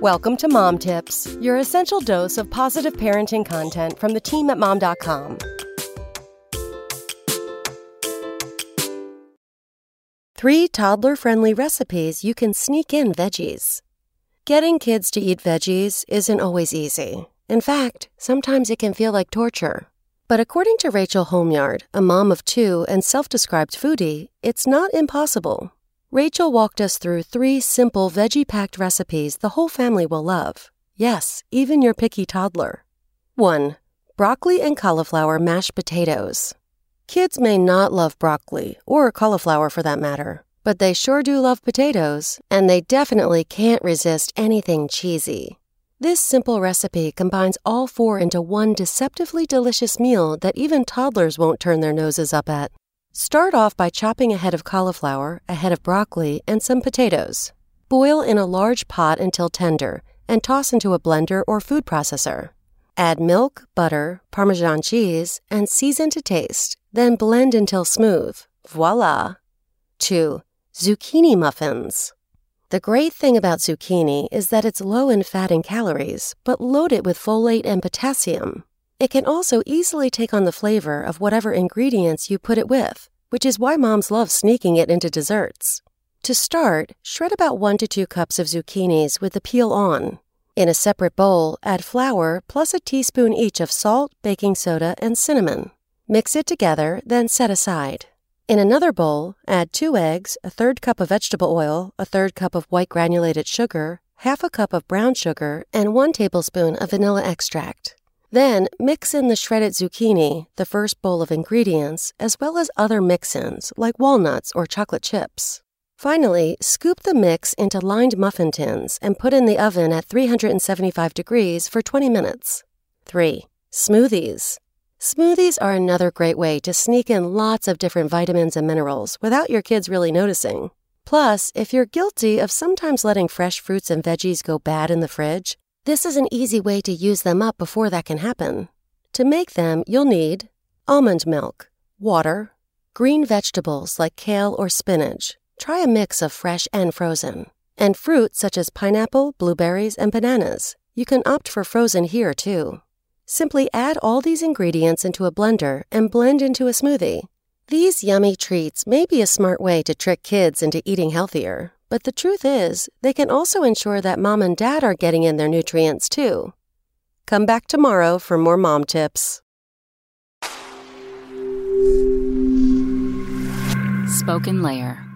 Welcome to Mom Tips, your essential dose of positive parenting content from the team at mom.com. Three toddler friendly recipes you can sneak in veggies. Getting kids to eat veggies isn't always easy. In fact, sometimes it can feel like torture. But according to Rachel Holmyard, a mom of two and self described foodie, it's not impossible. Rachel walked us through three simple veggie packed recipes the whole family will love. Yes, even your picky toddler. 1. Broccoli and cauliflower mashed potatoes. Kids may not love broccoli, or cauliflower for that matter, but they sure do love potatoes, and they definitely can't resist anything cheesy. This simple recipe combines all four into one deceptively delicious meal that even toddlers won't turn their noses up at. Start off by chopping a head of cauliflower, a head of broccoli, and some potatoes. Boil in a large pot until tender and toss into a blender or food processor. Add milk, butter, Parmesan cheese, and season to taste. Then blend until smooth. Voila! 2. Zucchini muffins. The great thing about zucchini is that it's low in fat and calories, but loaded with folate and potassium. It can also easily take on the flavor of whatever ingredients you put it with, which is why moms love sneaking it into desserts. To start, shred about 1 to 2 cups of zucchinis with the peel on. In a separate bowl, add flour plus a teaspoon each of salt, baking soda, and cinnamon. Mix it together, then set aside. In another bowl, add 2 eggs, a third cup of vegetable oil, a third cup of white granulated sugar, half a cup of brown sugar, and 1 tablespoon of vanilla extract. Then mix in the shredded zucchini, the first bowl of ingredients, as well as other mix ins like walnuts or chocolate chips. Finally, scoop the mix into lined muffin tins and put in the oven at 375 degrees for 20 minutes. 3. Smoothies. Smoothies are another great way to sneak in lots of different vitamins and minerals without your kids really noticing. Plus, if you're guilty of sometimes letting fresh fruits and veggies go bad in the fridge, this is an easy way to use them up before that can happen. To make them, you'll need almond milk, water, green vegetables like kale or spinach. Try a mix of fresh and frozen. And fruit such as pineapple, blueberries, and bananas. You can opt for frozen here too. Simply add all these ingredients into a blender and blend into a smoothie. These yummy treats may be a smart way to trick kids into eating healthier, but the truth is, they can also ensure that mom and dad are getting in their nutrients too. Come back tomorrow for more mom tips. Spoken Layer.